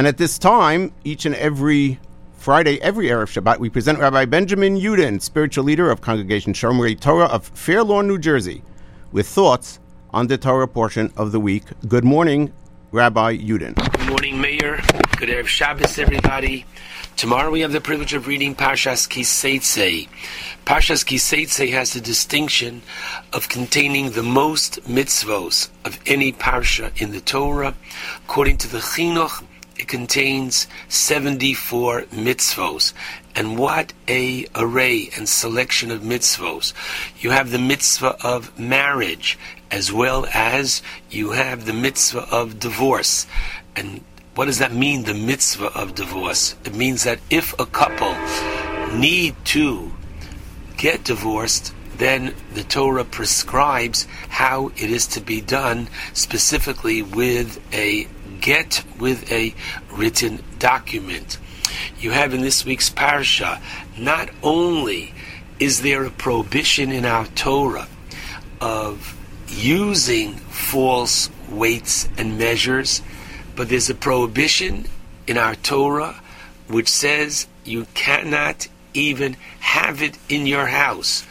And at this time, each and every Friday, every Erev Shabbat, we present Rabbi Benjamin Yudin, spiritual leader of Congregation Shomrei Torah of Fair Lawn, New Jersey, with thoughts on the Torah portion of the week. Good morning, Rabbi Yudin. Good morning, Mayor. Good Erev Shabbos, everybody. Tomorrow we have the privilege of reading Parshas Kiseitse. Parshas Kiseitse has the distinction of containing the most mitzvos of any parsha in the Torah. According to the Chinuch, it contains 74 mitzvos. And what a array and selection of mitzvos. You have the mitzvah of marriage, as well as you have the mitzvah of divorce. And what does that mean, the mitzvah of divorce? It means that if a couple need to get divorced, then the Torah prescribes how it is to be done, specifically with a get, with a written document. You have in this week's parsha, not only is there a prohibition in our Torah of using false weights and measures, but there's a prohibition in our Torah which says you cannot even have it in your house,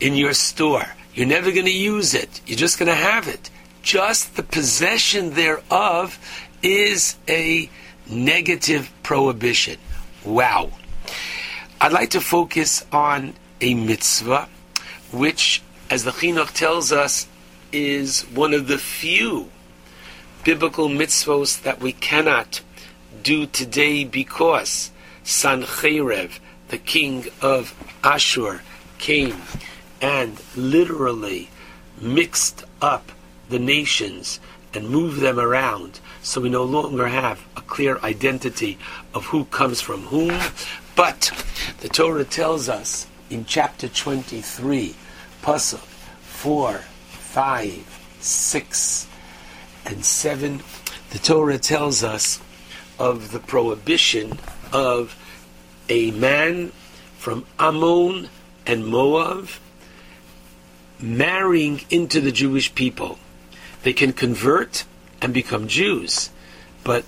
in your store. You're never going to use it. You're just going to have it. Just the possession thereof is a negative prohibition. Wow. I'd like to focus on a mitzvah, which, as the Chinuch tells us, is one of the few biblical mitzvos that we cannot do today because Sancherev, the king of Ashur, came and literally mixed up the nations and moved them around so we no longer have a clear identity of who comes from whom. But the Torah tells us in chapter 23, Pasuk 4, 5, 6, and 7, the Torah tells us of the prohibition of a man from Ammon and Moab marrying into the Jewish people. They can convert and become Jews, but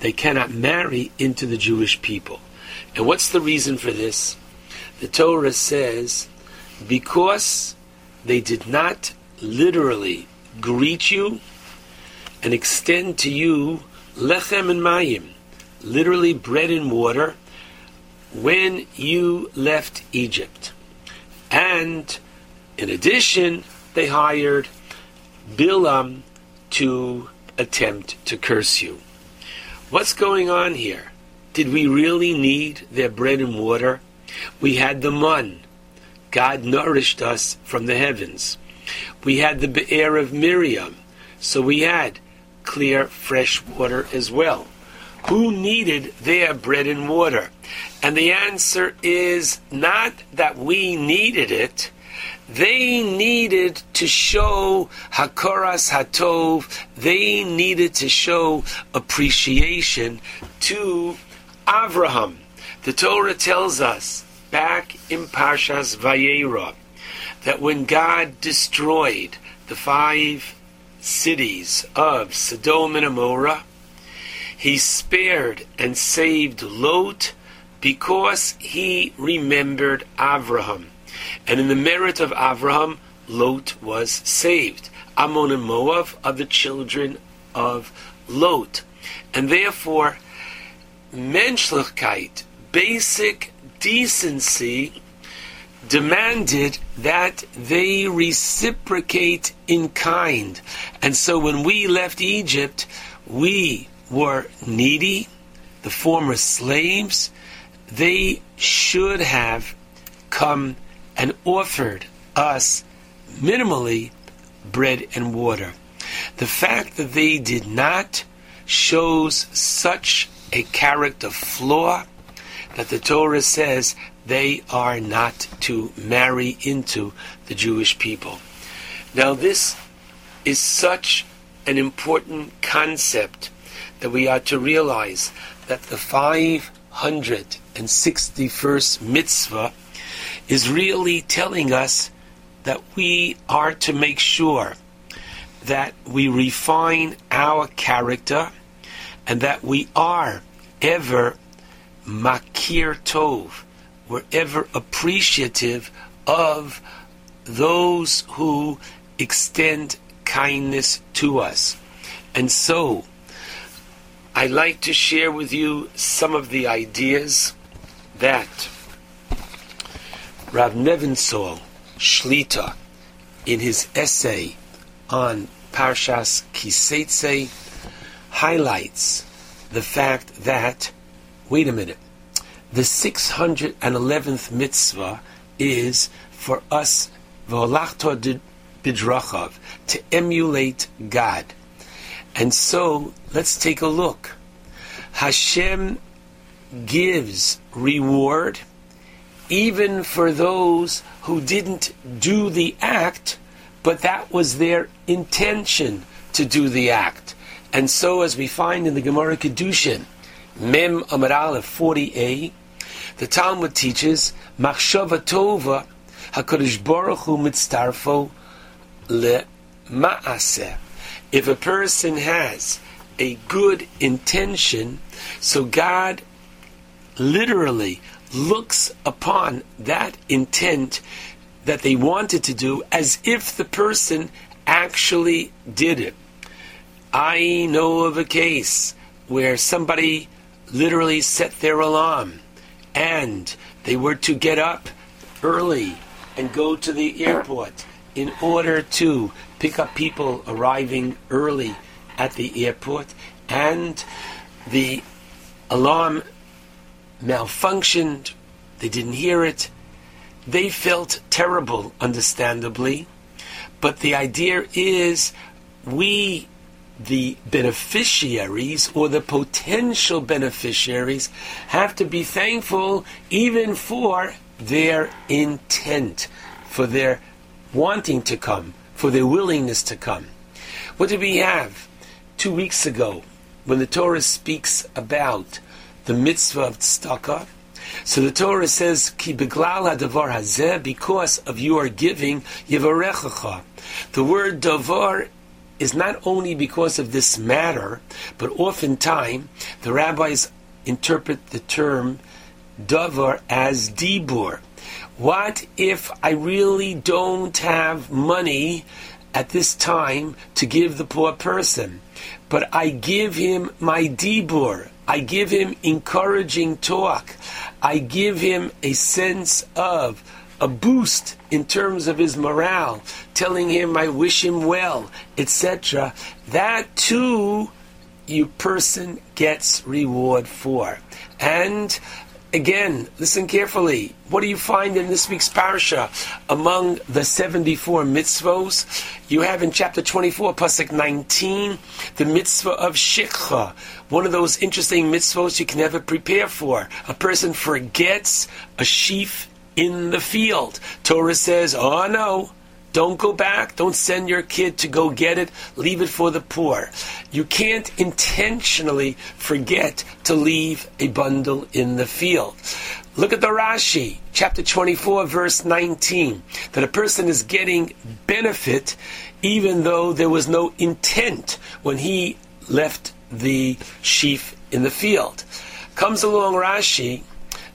they cannot marry into the Jewish people. And what's the reason for this? The Torah says, because they did not literally greet you and extend to you lechem and mayim, literally bread and water, when you left Egypt. And in addition, they hired Bilam to attempt to curse you. What's going on here? Did we really need their bread and water? We had the mun. God nourished us from the heavens. We had the be'er of Miriam. So we had clear, fresh water as well. Who needed their bread and water? And the answer is not that we needed it. They needed to show Hakoras Hatov, they needed to show appreciation to Avraham. The Torah tells us back in Parshas Vayera that when God destroyed the five cities of Sodom and Amorah, he spared and saved Lot because he remembered Avraham. And in the merit of Avraham, Lot was saved. Ammon and Moab are the children of Lot. And therefore, menschlichkeit, basic decency, demanded that they reciprocate in kind. And so when we left Egypt, we were needy, the former slaves. They should have come and offered us minimally bread and water. The fact that they did not shows such a character flaw that the Torah says they are not to marry into the Jewish people. Now, this is such an important concept that we are to realize that the 561st mitzvah is really telling us that we are to make sure that we refine our character and that we are ever makir tov. We're ever appreciative of those who extend kindness to us. And so, I'd like to share with you some of the ideas that Rav Nebenzahl Shlita, in his essay on Parshas Kiseitse, highlights the fact that, wait a minute, the 611th mitzvah is for us, V'olachto to emulate God. And so, let's take a look. Hashem gives reward even for those who didn't do the act, but that was their intention to do the act. And so, as we find in the Gemara Kedushin, Mem Amud Aleph 40a, the Talmud teaches, Machshava Tova, HaKadosh Baruch Hu mitztarfo le ma'aseh. If a person has a good intention, so God literally looks upon that intent that they wanted to do as if the person actually did it. I know of a case where somebody literally set their alarm and they were to get up early and go to the airport in order to pick up people arriving early at the airport and the alarm malfunctioned, they didn't hear it, they felt terrible, understandably. But the idea is we, the beneficiaries or the potential beneficiaries, have to be thankful even for their intent, for their wanting to come, for their willingness to come. What did we have two weeks ago when the Torah speaks about the mitzvah of tzedakah? So the Torah says, "Ki beglal hadavar hazeh," because of your giving, yivarechacha. The word davar is not only because of this matter, but oftentimes the rabbis interpret the term davar as dibur. What if I really don't have money at this time to give the poor person, but I give him my dibur? I give him encouraging talk. I give him a sense of a boost in terms of his morale, telling him I wish him well, etc. That too, your person gets reward for. And Again, listen carefully. What do you find in this week's parasha among the 74 mitzvos? You have in chapter 24, pasuk 19, the mitzvah of shikha, one of those interesting mitzvos you can never prepare for. A person forgets a sheaf in the field. Torah says, oh no, don't go back. Don't send your kid to go get it. Leave it for the poor. You can't intentionally forget to leave a bundle in the field. Look at the Rashi, chapter 24, verse 19, that a person is getting benefit even though there was no intent when he left the sheaf in the field. Comes along Rashi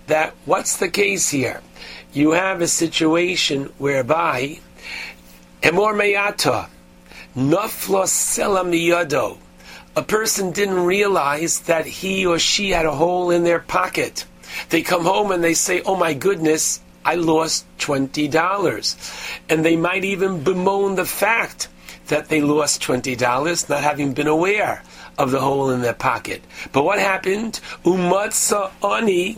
that what's the case here? You have a situation whereby Emor meyata, naflos selam miyado. A person didn't realize that he or she had a hole in their pocket. They come home and they say, "Oh my goodness, I lost twenty dollars," and they might even bemoan the fact that they lost twenty dollars, not having been aware of the hole in their pocket. But what happened? Umatsa ani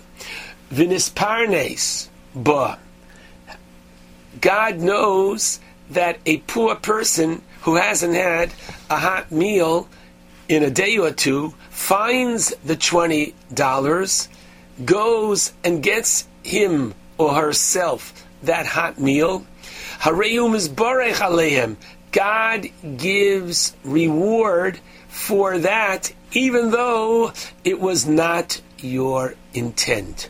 vinisparnes. But God knows that a poor person who hasn't had a hot meal in a day or two finds the $20, goes and gets him or herself that hot meal. God gives reward for that, even though it was not your intent.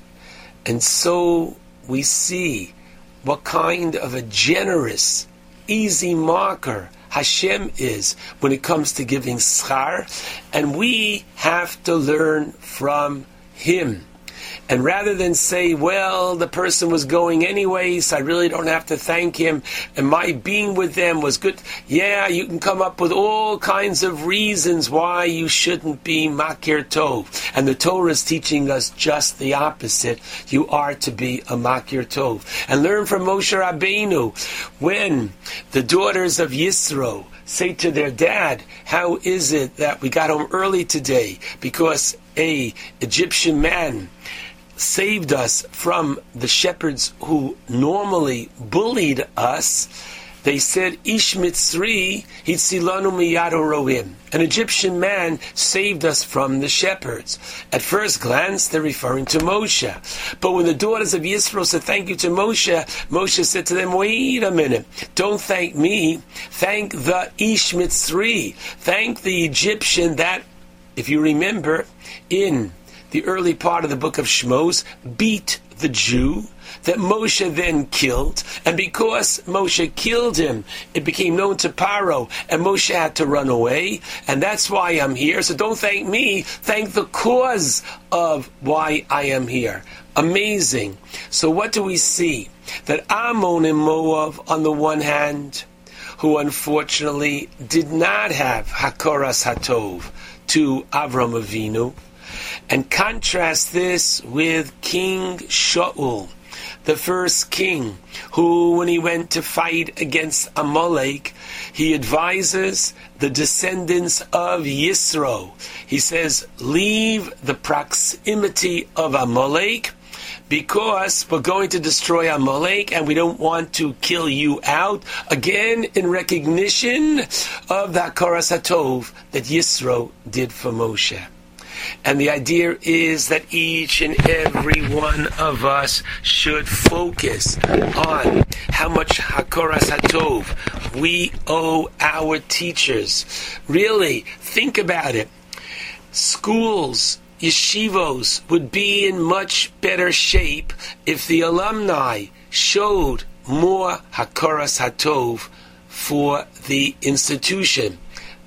And so we see what kind of a generous easy marker Hashem is when it comes to giving schar, and we have to learn from Him. And rather than say, well, the person was going anyway, so I really don't have to thank him, and my being with them was good. Yeah, you can come up with all kinds of reasons why you shouldn't be makir tov. And the Torah is teaching us just the opposite. You are to be a makir tov. And learn from Moshe Rabbeinu when the daughters of Yisro say to their dad, how is it that we got home early today? Because a Egyptian man saved us from the shepherds who normally bullied us, they said, Ish Mitzri hitzilanu miyado roim. An Egyptian man saved us from the shepherds. At first glance, they're referring to Moshe. But when the daughters of Yisrael said thank you to Moshe, Moshe said to them, wait a minute. Don't thank me. Thank the Ish Mitzri. Thank the Egyptian that, if you remember, in the early part of the book of Shmos, beat the Jew that Moshe then killed, and because Moshe killed him, it became known to Paro, and Moshe had to run away, and that's why I'm here. So don't thank me, thank the cause of why I am here. Amazing. So what do we see? That Ammon and Moab, on the one hand, who unfortunately did not have Hakoras Hatov to Avram Avinu, and contrast this with King Shaul, the first king, who, when he went to fight against Amalek, he advises the descendants of Yisro. He says, leave the proximity of Amalek because we're going to destroy Amalek and we don't want to kill you out. Again, in recognition of the Hakaras Hatov that Yisro did for Moshe. And the idea is that each and every one of us should focus on how much Hakoras Hatov we owe our teachers. Really, think about it. Schools, yeshivos would be in much better shape if the alumni showed more Hakoras Hatov for the institution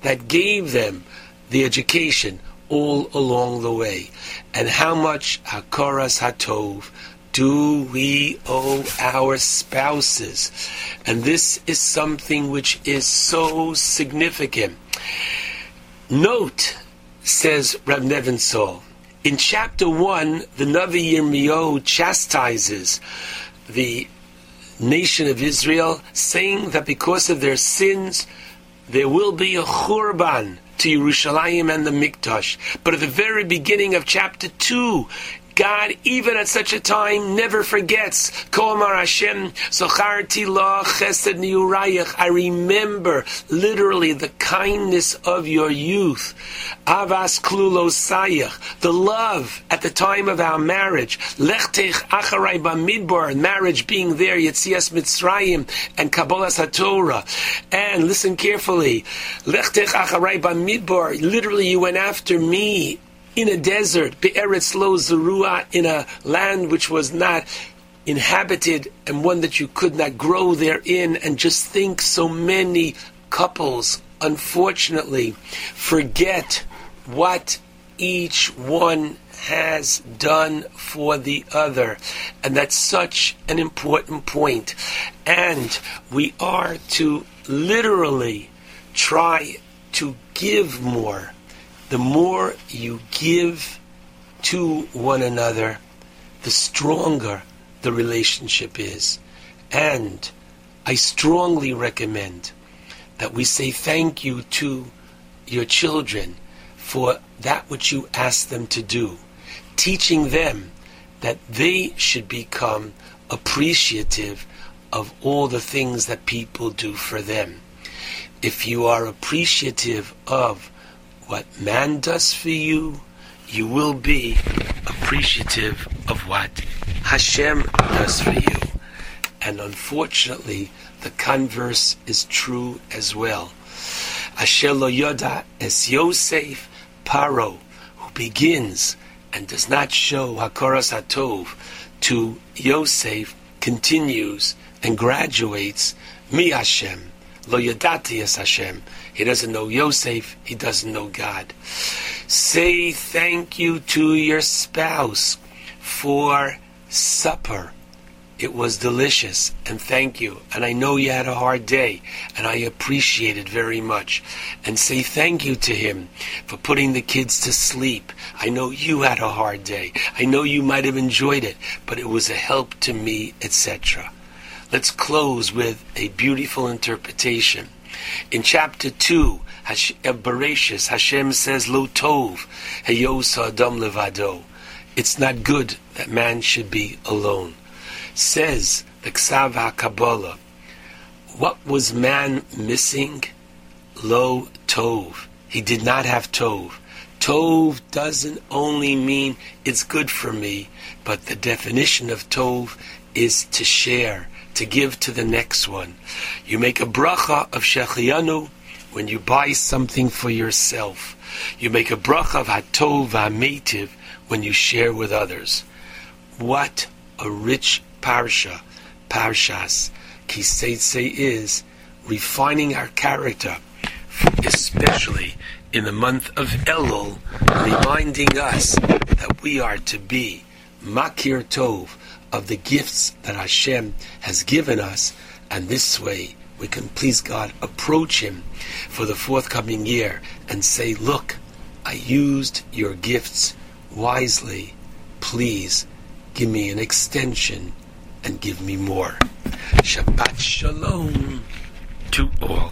that gave them the education all along the way. And how much Hakoras Hatov do we owe our spouses? And this is something which is so significant. Note, says Rav Nebenzahl, in chapter 1, the Navi Yirmiyahu chastises the nation of Israel, saying that because of their sins, there will be a churban, to Yerushalayim and the Mikdash. But at the very beginning of chapter 2, God, even at such a time, never forgets. Hashem, La Chesed Niurayach. I remember literally the kindness of your youth. Avas Klulosayach. The love at the time of our marriage. Lechtech Acharai Bamidbar. Marriage being there, Yetzias Mitzrayim and Kabbalas HaTorah. And listen carefully. Lechtech Acharai Bamidbar. Literally, you went after me in a desert, Be'eretz Lo Zerua, in a land which was not inhabited and one that you could not grow therein, and just think so many couples, unfortunately, forget what each one has done for the other. And that's such an important point. And we are to literally try to give more the more you give to one another, the stronger the relationship is. And I strongly recommend that we say thank you to your children for that which you ask them to do, teaching them that they should become appreciative of all the things that people do for them. If you are appreciative of what man does for you, you will be appreciative of what Hashem does for you. And unfortunately, the converse is true as well. Asher lo yoda es Yosef Paro, who begins and does not show Hakoras Hatov to Yosef, continues and graduates Mi Hashem Lo yodati es Hashem. He doesn't know Yosef. He doesn't know God. Say thank you to your spouse for supper. It was delicious, and thank you. And I know you had a hard day, and I appreciate it very much. And say thank you to him for putting the kids to sleep. I know you had a hard day. I know you might have enjoyed it, but it was a help to me, etc. Let's close with a beautiful interpretation. In chapter 2 of uh, Bereshis, Hashem says, Lo tov, heyosa adam levado. It's not good that man should be alone. Says the Ksav HaKabbalah, what was man missing? Lo tov. He did not have tov. Tov doesn't only mean it's good for me, but the definition of tov is to share, to give to the next one. You make a bracha of Shechiyanu when you buy something for yourself. You make a bracha of Hatov HaMeitiv when you share with others. What a rich parsha, parshas, Kiseitse is refining our character, especially in the month of Elul, reminding us that we are to be Makir Tov, of the gifts that Hashem has given us, and this way we can please God, approach Him for the forthcoming year and say, Look, I used your gifts wisely. Please give me an extension and give me more. Shabbat Shalom to all.